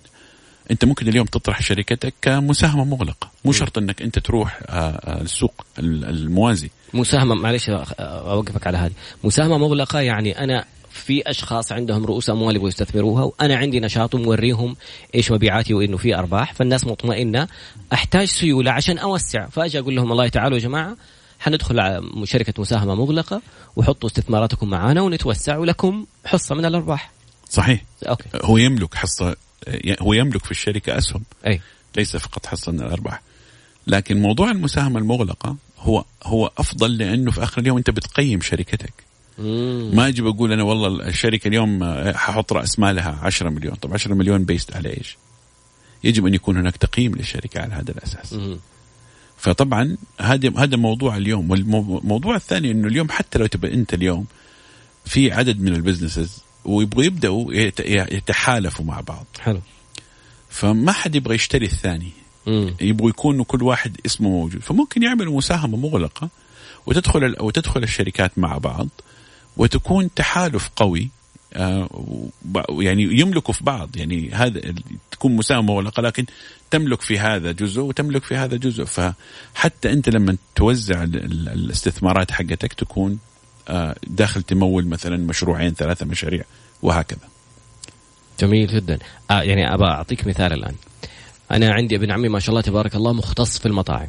أنت ممكن اليوم تطرح شركتك كمساهمة مغلقة مو شرط أنك أنت تروح آه، آه، السوق ال- الموازي مساهمة معلش أوقفك على هذه مساهمة مغلقة يعني أنا في أشخاص عندهم رؤوس أموال يبغوا يستثمروها وأنا عندي نشاط وموريهم إيش مبيعاتي وإنه في أرباح فالناس مطمئنة. أحتاج سيولة عشان أوسع فأجي أقول لهم والله تعالوا يا جماعة حندخل على شركة مساهمة مغلقة وحطوا استثماراتكم معنا ونتوسع ولكم حصة من الأرباح. صحيح. أوكي. هو يملك حصة هو يملك في الشركة أسهم. أي. ليس فقط حصة من الأرباح. لكن موضوع المساهمة المغلقة هو هو أفضل لأنه في آخر اليوم أنت بتقيم شركتك. ما أجي بقول أنا والله الشركة اليوم آه، ححط رأس مالها 10 مليون. طب 10 مليون based على إيش؟ يجب أن يكون هناك تقييم للشركة على هذا الأساس. مم. فطبعا هذا هذا موضوع اليوم. والموضوع الثاني إنه اليوم حتى لو تبقى أنت اليوم في عدد من ال businesses ويبغوا يبدأوا يت- يتحالفوا مع بعض. حلو. فما حد يبغى يشتري الثاني. يبغوا يكونوا كل واحد اسمه موجود. فممكن يعملوا مساهمة مغلقة وتدخل ال- أو تدخل الشركات مع بعض. وتكون تحالف قوي آه، يعني يملكوا في بعض يعني هذا تكون مساهمه مغلقه لكن تملك في هذا جزء وتملك في هذا جزء. فحتى أنت لما توزع ال- ال- الاستثمارات حقتك تكون آه، داخل تمول مثلا مشروعين ثلاثة مشاريع وهكذا. جميل جدا. آه يعني ابى أعطيك مثال الآن. أنا عندي ابن عمي ما شاء الله تبارك الله مختص في المطاعم.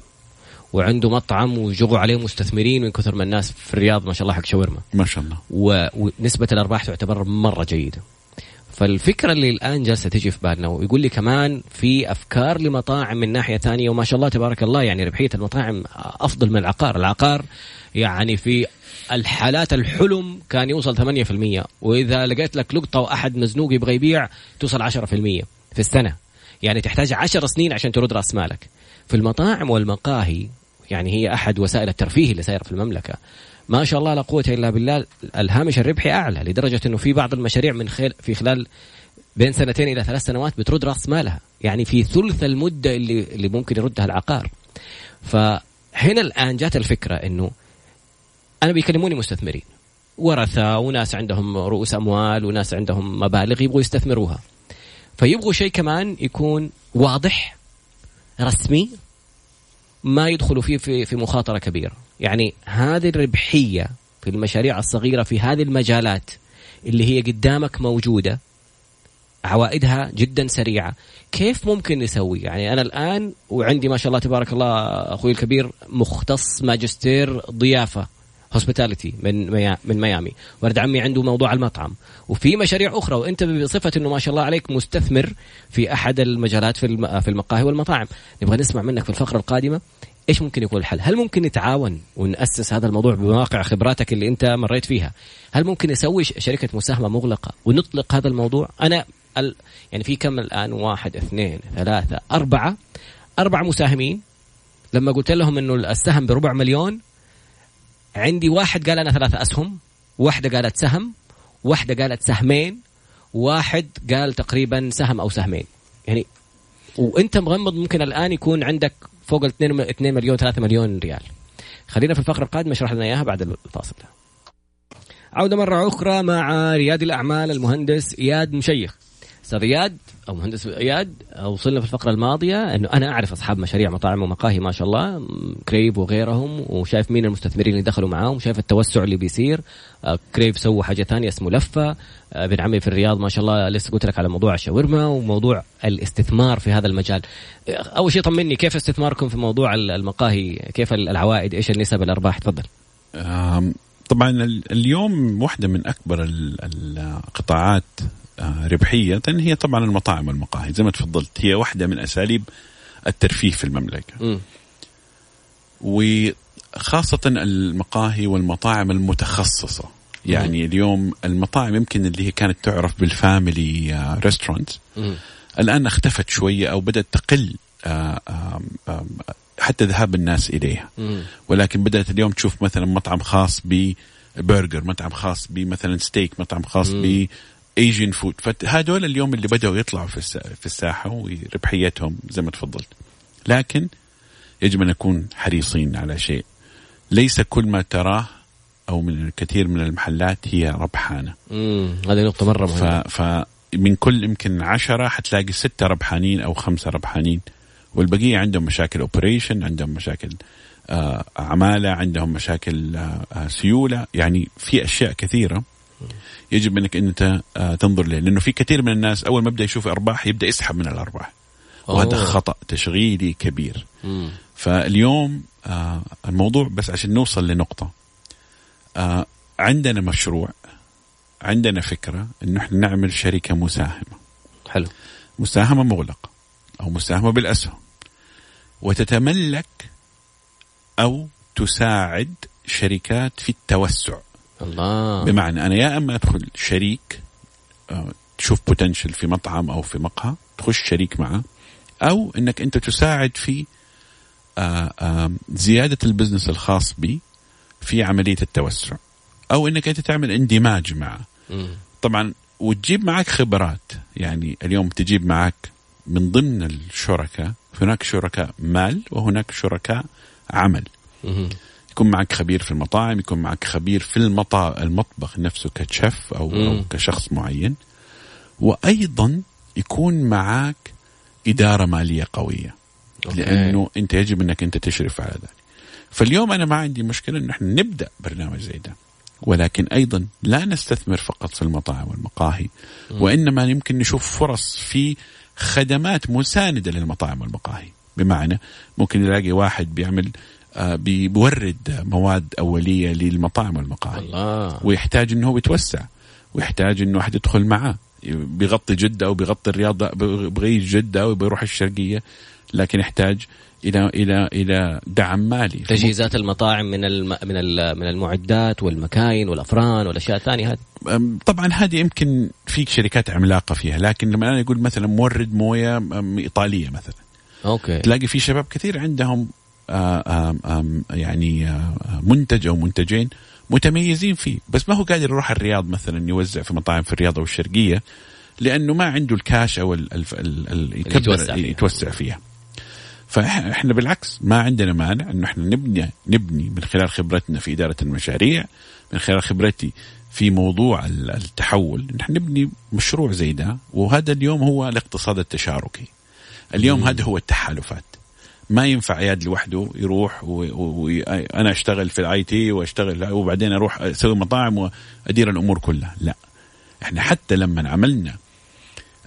وعنده مطعم وجغوا عليه مستثمرين من كثر ما الناس في الرياض ما شاء الله حق شاورما. ما شاء الله. ونسبة الأرباح تعتبر مرة جيدة. فالفكرة اللي الآن جالسة تجي في بالنا ويقول لي كمان في أفكار لمطاعم من ناحية ثانية وما شاء الله تبارك الله يعني ربحية المطاعم أفضل من العقار، العقار يعني في الحالات الحلم كان يوصل 8% وإذا لقيت لك لقطة وأحد مزنوق يبغى يبيع توصل 10% في السنة. يعني تحتاج 10 سنين عشان ترد رأس مالك. في المطاعم والمقاهي يعني هي أحد وسائل الترفيه اللي صايرة في المملكة. ما شاء الله لا قوة إلا بالله الهامش الربحي أعلى لدرجة إنه في بعض المشاريع من خلال في خلال بين سنتين إلى ثلاث سنوات بترد رأس مالها. يعني في ثلث المدة اللي اللي ممكن يردها العقار. فهنا الآن جات الفكرة إنه أنا بيكلموني مستثمرين. ورثة وناس عندهم رؤوس أموال وناس عندهم مبالغ يبغوا يستثمروها. فيبغوا شيء كمان يكون واضح رسمي ما يدخلوا فيه في في مخاطرة كبيرة. يعني هذه الربحية في المشاريع الصغيرة في هذه المجالات اللي هي قدامك موجودة عوائدها جدا سريعة كيف ممكن نسوي؟ يعني أنا الآن وعندي ما شاء الله تبارك الله أخوي الكبير مختص ماجستير ضيافة. هوسبيتاليتي من من ميامي ولد عمي عنده موضوع المطعم وفي مشاريع أخرى وأنت بصفة إنه ما شاء الله عليك مستثمر في أحد المجالات في في المقاهي والمطاعم نبغى نسمع منك في الفقرة القادمة إيش ممكن يكون الحل؟ هل ممكن نتعاون ونأسس هذا الموضوع بواقع خبراتك اللي أنت مريت فيها؟ هل ممكن نسوي شركة مساهمة مغلقة ونطلق هذا الموضوع؟ أنا ال... يعني في كم الآن؟ واحد اثنين ثلاثة أربعة أربع مساهمين لما قلت لهم إنه السهم بربع مليون عندي واحد قال أنا ثلاثة أسهم واحدة قالت سهم واحدة قالت سهمين واحد قال تقريبا سهم أو سهمين. يعني وأنت مغمض ممكن الآن يكون عندك فوق ال 2 2 مليون 3 مليون ريال. خلينا في الفقرة القادمة أشرح لنا إياها بعد الفاصل. عودة مرة أخرى مع رياد الأعمال المهندس إياد مشيخ. أستاذ إياد أو مهندس إياد وصلنا في الفقرة الماضية أنه أنا أعرف أصحاب مشاريع مطاعم ومقاهي ما شاء الله كريف وغيرهم وشايف مين المستثمرين اللي دخلوا معاهم شايف التوسع اللي بيصير. آه، كريف سووا حاجة ثانية اسمه لفة. آه، ابن عمي في الرياض ما شاء الله لسه قلت لك على موضوع الشاورما وموضوع الاستثمار في هذا المجال. آه، أول شيء طمني كيف استثماركم في موضوع ال- المقاهي؟ كيف العوائد؟ إيش النسب الأرباح؟ تفضل. طبعا ال- اليوم واحدة من أكبر ال- القطاعات ربحية هي طبعا المطاعم والمقاهي. زي ما تفضلت هي واحدة من أساليب الترفيه في المملكة. مم. وخاصة المقاهي والمطاعم المتخصصة. يعني اليوم المطاعم يمكن اللي هي كانت تعرف بال family restaurant مم. الآن اختفت شوية أو بدأت تقل آه، حتى ذهاب الناس إليها. مم. ولكن بدأت اليوم تشوف مثلا مطعم خاص ببرجر مطعم خاص بمثلا ستيك مطعم خاص ب Asian food فهذول اليوم اللي بدأوا يطلعوا في في الساحة وربحيتهم زي ما تفضلت. لكن يجب أن نكون حريصين على شيء. ليس كل ما تراه أو من الكثير من المحلات هي ربحانة. مم. هذه نقطة مرة ف, مهمة. فمن كل يمكن عشرة حتلاقي ستة ربحانين أو خمسة ربحانين. والبقية عندهم مشاكل اوبريشن عندهم مشاكل آه عمالة عندهم مشاكل آه آه سيولة. يعني في أشياء كثيرة يجب انك أنت آه تنظر لها لأنه في كثير من الناس أول ما يبدأ يشوف أرباح يبدأ يسحب من الأرباح. وهذا. خطأ تشغيلي كبير. مم. فاليوم آه الموضوع بس عشان نوصل لنقطة. آه عندنا مشروع عندنا فكرة انه إحنا نعمل شركة مساهمة. حلو. مساهمة مغلقة أو مساهمة بالأسهم. وتتملك أو تساعد شركات في التوسع. الله بمعنى أنا يا أما أدخل شريك آه، تشوف potential في مطعم أو في مقهى تخش شريك معه أو إنك أنت تساعد في آه، زيادة ال business الخاص بي في عملية التوسع أو إنك أنت تعمل اندماج معه. طبعا وتجيب معك خبرات يعني اليوم تجيب معك من ضمن الشركاء هناك شركاء مال وهناك شركاء عمل. يكون معك خبير في المطاعم يكون معك خبير في المطا... المطبخ نفسه كشيف أو, أو. كشخص معين. وأيضا يكون معك إدارة مالية قوية. أوكي. لأنه أنت يجب أنك أنت تشرف على ذلك. فاليوم أنا ما عندي مشكلة أن إحنا نبدأ برنامج زي ده. ولكن أيضا لا نستثمر فقط في المطاعم والمقاهي وإنما يمكن نشوف فرص في خدمات مساندة للمطاعم والمقاهي. بمعنى ممكن نلاقي واحد بيعمل بيورد مواد أولية للمطاعم والمقاهي الله. ويحتاج إنه هو يتوسع. ويحتاج إنه أحد يدخل معاه بيغطي جدة أو بيغطي الرياض بغي جدة أو بيروح الشرقية. لكن يحتاج إلى إلى إلى دعم مالي. تجهيزات المطاعم من الم... من ال... من المعدات والمكاين والأفران والأشياء الثانية هذه. طبعا هذه يمكن في شركات عملاقة فيها. لكن لما أنا أقول مثلا مورد موية إيطالية مثلا. أوكي. تلاقي في شباب كثير عندهم يعني آآ منتج أو منتجين متميزين فيه. بس ما هو قادر يروح الرياض مثلا يوزع في مطاعم في الرياض أو الشرقية لأنه ما عنده الكاش أو ال ال ال ال يتوسع, فيها. يتوسع فيها. فإحنا بالعكس ما عندنا مانع إنه إحنا نبني نبني من خلال خبرتنا في إدارة المشاريع من خلال خبرتي في موضوع التحول نحن نبني مشروع زي ده. وهذا اليوم هو الاقتصاد التشاركي. اليوم مم. هذا هو التحالفات. ما ينفع اياد لوحده يروح وأنا أشتغل في ال IT وأشتغل وبعدين أروح أسوي مطاعم وأدير الأمور كلها. لا. إحنا حتى لما عملنا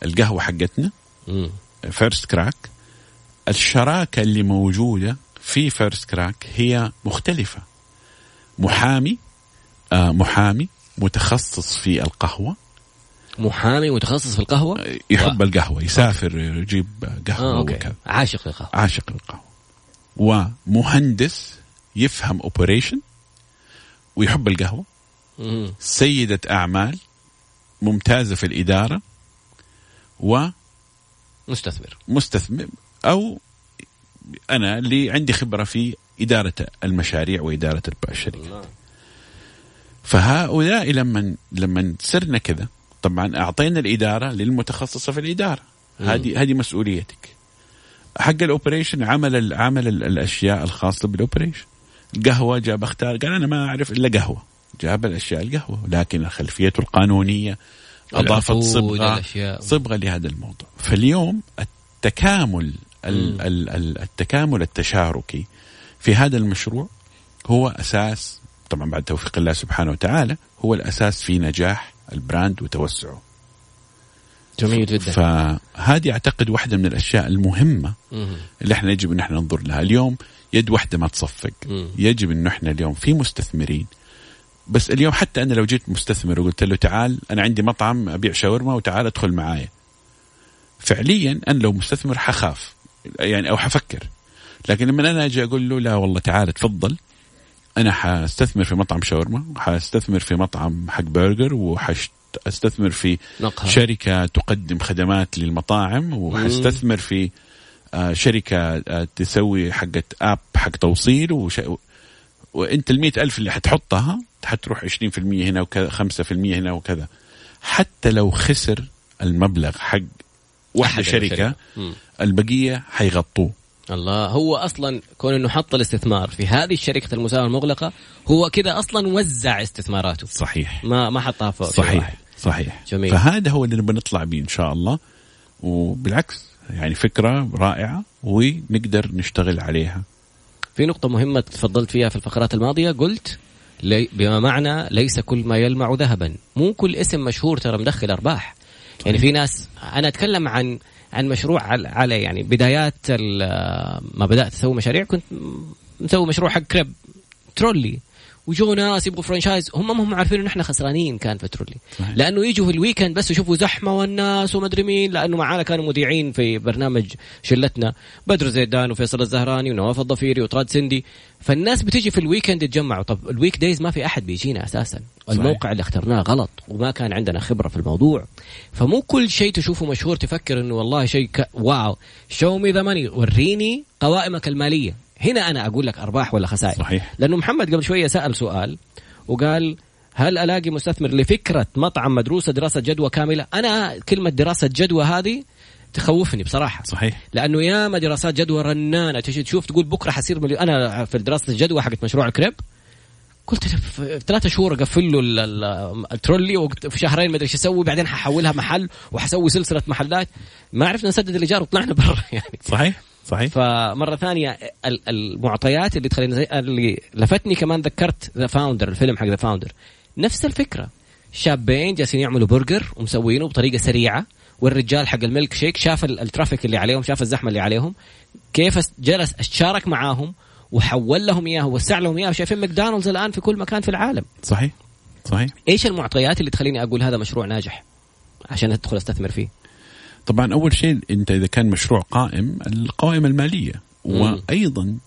القهوة حقتنا First Crack الشراكة اللي موجودة في First Crack هي مختلفة. محامي آه محامي متخصص في القهوة محامي متخصص في القهوة؟ يحب و... القهوة يسافر يجيب قهوة آه، وكذا. عاشق للقهوة. عاشق للقهوة. ومهندس يفهم operation ويحب القهوة. مم. سيدة أعمال ممتازة في الإدارة و مستثمر. مستثمر. أو أنا اللي عندي خبرة في إدارة المشاريع وإدارة الشركات. فهؤلاء لما لما صرنا كذا طبعا أعطينا الإدارة للمتخصصة في الإدارة. هذه هذه مسؤوليتك. حق ال operation عمل عمل الأشياء الخاصة بال operation. قهوة جاب أختار قال أنا ما أعرف إلا قهوة. جاب الأشياء القهوة لكن خلفيته القانونية أضافت صبغه صبغة لهذا الموضوع. فاليوم التكامل التكامل التشاركي في هذا المشروع هو أساس طبعا بعد توفيق الله سبحانه وتعالى هو الأساس في نجاح البراند وتوسعه. جميل جدا. فهذه أعتقد واحدة من الأشياء المهمة اللي إحنا يجب إن إحنا ننظر لها. اليوم يد واحدة ما تصفق. يجب انه إحنا اليوم في مستثمرين. بس اليوم حتى أنا لو جيت مستثمر وقلت له تعال أنا عندي مطعم أبيع شاورما وتعال أدخل معايا. فعليا أنا لو مستثمر حخاف. يعني أو حفكر. لكن لما أنا أجي أقول له لا والله تعال تفضل أنا حأستثمر في مطعم شاورما حأستثمر في مطعم حق برجر وحاستثمر في نقهة. شركة تقدم خدمات للمطاعم وحأستثمر في آه، شركة آه، تسوي حقة اب حق توصيل وش... وانت المئة ألف اللي حتحطها حتروح 20% هنا وكذا 5% هنا وكذا. حتى لو خسر المبلغ حق واحدة شركة البقية حيغطوه. الله. هو أصلا كون إنه حط الاستثمار في هذه الشركة المساهمة المغلقة هو كذا أصلا وزع استثماراته. صحيح. ما ما حطها فوق. صحيح صحيح. جميل. فهذا هو اللي نبغى نطلع به إن شاء الله. وبالعكس يعني فكرة رائعة ونقدر نشتغل عليها. في نقطة مهمة تفضلت فيها في الفقرات الماضية قلت لي بما معنى ليس كل ما يلمع ذهبا. مو كل اسم مشهور ترى مدخل أرباح. يعني في ناس أنا أتكلم عن عن مشروع على يعني بدايات ما بدأت أسوي مشاريع كنت مسوي مشروع حق كريب ترولي. وجو ناس يبغوا franchise هم ما هم عارفين إنه إحنا خسرانين كان في ترولي صحيح. لأنه يجوا في ال weekend بس يشوفوا زحمة والناس ومدري مين لأنه معانا كانوا مذيعين في برنامج شلتنا. بدر زيدان وفيصل الزهراني ونواف الضفيري وطراد سندي. فالناس بتيجي في ال weekend يتجمعوا طب ال weekdays ما في أحد بيجينا أساسا. صحيح. الموقع اللي اخترناه غلط وما كان عندنا خبرة في الموضوع. فمو كل شيء تشوفه مشهور تفكر إنه والله شيء ك... wow. Show me the money وريني قوائمك المالية. هنا أنا أقول لك أرباح ولا خسائر. صحيح. لأنه محمد قبل شوية سأل سؤال وقال هل ألاقي مستثمر لفكرة مطعم مدروسه دراسة جدوى كاملة؟ أنا كلمة دراسة جدوى هذه تخوفني بصراحة. صحيح. لأنه ياما دراسات جدوى رنانة تجي تشوف تقول بكرة حصير مليون. أنا في دراسه الجدوى حقت مشروع الكريب قلت في ثلاثة شهور أقفل له الترولي وفي شهرين ما أدري إيش أسوي بعدين ححولها محل وحسوي سلسلة محلات. ما عرفنا نسدد الإيجار وطلعنا برا يعني. صحيح. صحيح. فمرة ثانية المعطيات اللي تخلينا زي اللي لفتني كمان ذكرت The Founder الفيلم حق The Founder نفس الفكرة. شابين جالسين يعملوا برجر ومسوينه بطريقة سريعة والرجال حق الميلك شيك شاف ال traffic اللي عليهم شاف الزحمة اللي عليهم كيف جلس اشارك معاهم وحول لهم اياه ووسع لهم اياه شايفين ماكدونالدز الآن في كل مكان في العالم. صحيح. صحيح. إيش المعطيات اللي تخليني أقول هذا مشروع ناجح؟ عشان أدخل أستثمر فيه. طبعا أول شيء أنت إذا كان مشروع قائم القوائم المالية. وأيضا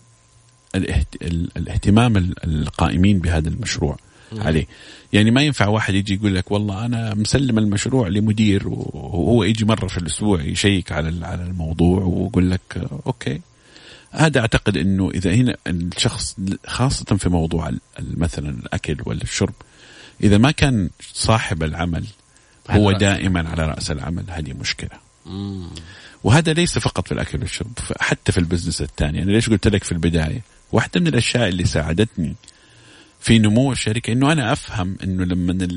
الاهت... الاهتمام القائمين بهذا المشروع عليه. يعني ما ينفع واحد يجي يقول لك والله أنا مسلم المشروع لمدير وهو يجي مرة في الأسبوع يشيك على على الموضوع ويقول لك أوكي. هذا أعتقد إنه إذا هنا الشخص خاصة في موضوع مثلا الأكل ولا الشرب إذا ما كان صاحب العمل هو دائما على رأس العمل هذه مشكلة. وهذا ليس فقط في الأكل والشرب حتى في ال business الثاني. أنا ليش قلت لك في البداية؟ واحدة من الأشياء اللي ساعدتني في نمو الشركة إنه أنا أفهم إنه لما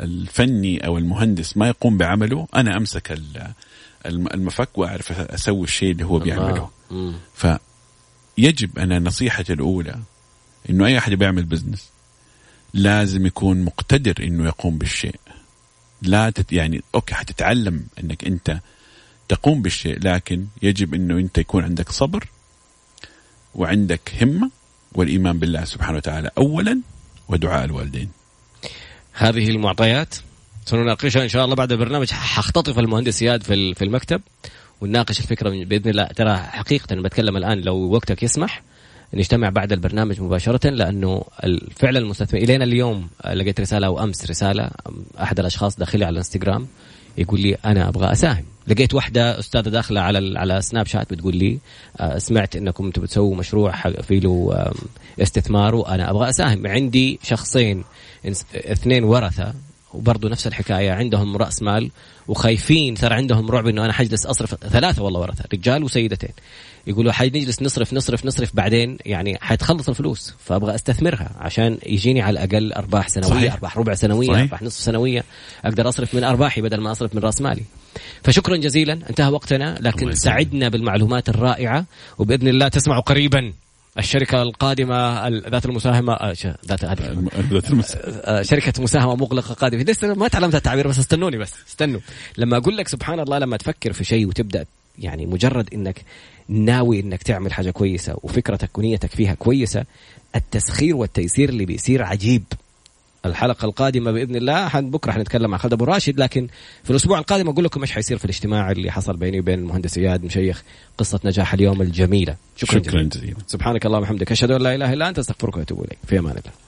الفني أو المهندس ما يقوم بعمله أنا أمسك المفك وأعرف أسوي الشيء اللي هو بيعمله. فيجب أنا نصيحتي الأولى إنه أي أحد بيعمل business لازم يكون مقتدر إنه يقوم بالشيء. لا تت يعني okay حتتعلم إنك أنت تقوم بالشيء لكن يجب إنه أنت يكون عندك صبر وعندك همة والإيمان بالله سبحانه وتعالى اولا ودعاء الوالدين. هذه المعطيات سنناقشها إن شاء الله بعد البرنامج حختطف المهندس اياد في في المكتب ونناقش الفكرة بإذن الله ترى حقيقة بتكلم الآن لو وقتك يسمح نجتمع بعد البرنامج مباشرة لأنه فعلا المستثمر إلينا اليوم لقيت رسالة أو أمس رسالة أحد الأشخاص داخلي على الانستغرام يقول لي أنا أبغى أساهم. لقيت واحدة أستاذة داخلة على على سناب شات بتقول لي آه، سمعت أنكم تبغوا تسووا مشروع في له استثمار وأنا أبغى أساهم. عندي شخصين اثنين ورثة وبرضه نفس الحكاية عندهم رأس مال وخايفين صار عندهم رعب أنه أنا حجلس أصرف ثلاثة والله ورثة رجال وسيدتين. يقولوا حنجلس نصرف نصرف نصرف بعدين يعني حيتخلص الفلوس فأبغى أستثمرها عشان يجيني على الأقل أرباح سنوية صحيح. أرباح ربع سنوية صحيح. أرباح نصف سنوية أقدر أصرف من أرباحي بدل ما أصرف من رأس مالي. فشكرا جزيلا انتهى وقتنا لكن سعدنا بالمعلومات الرائعة وبإذن الله تسمعوا قريبا الشركة القادمة ذات المساهمة آه، ذات آه، شركة مساهمة مغلقة قادمة. لسه ما تعلمت التعبير بس استنوني بس استنوا. لما أقول لك سبحان الله لما تفكر في شيء وتبدأ يعني مجرد إنك ناوي إنك تعمل حاجة كويسة وفكرتك ونيتك فيها كويسة التسخير والتيسير اللي بيصير عجيب. الحلقة القادمة بإذن الله حن بكرة حنتكلم مع خالد أبو راشد لكن في الأسبوع القادم أقول لكم إيش حيصير في الاجتماع اللي حصل بيني وبين المهندس إياد مشيخ قصة نجاح اليوم الجميلة. شكرا, شكرا جزيلا. سبحانك اللهم وبحمدك أشهد أن لا إله إلا أنت أستغفرك وأتوب إليك. في أمان الله.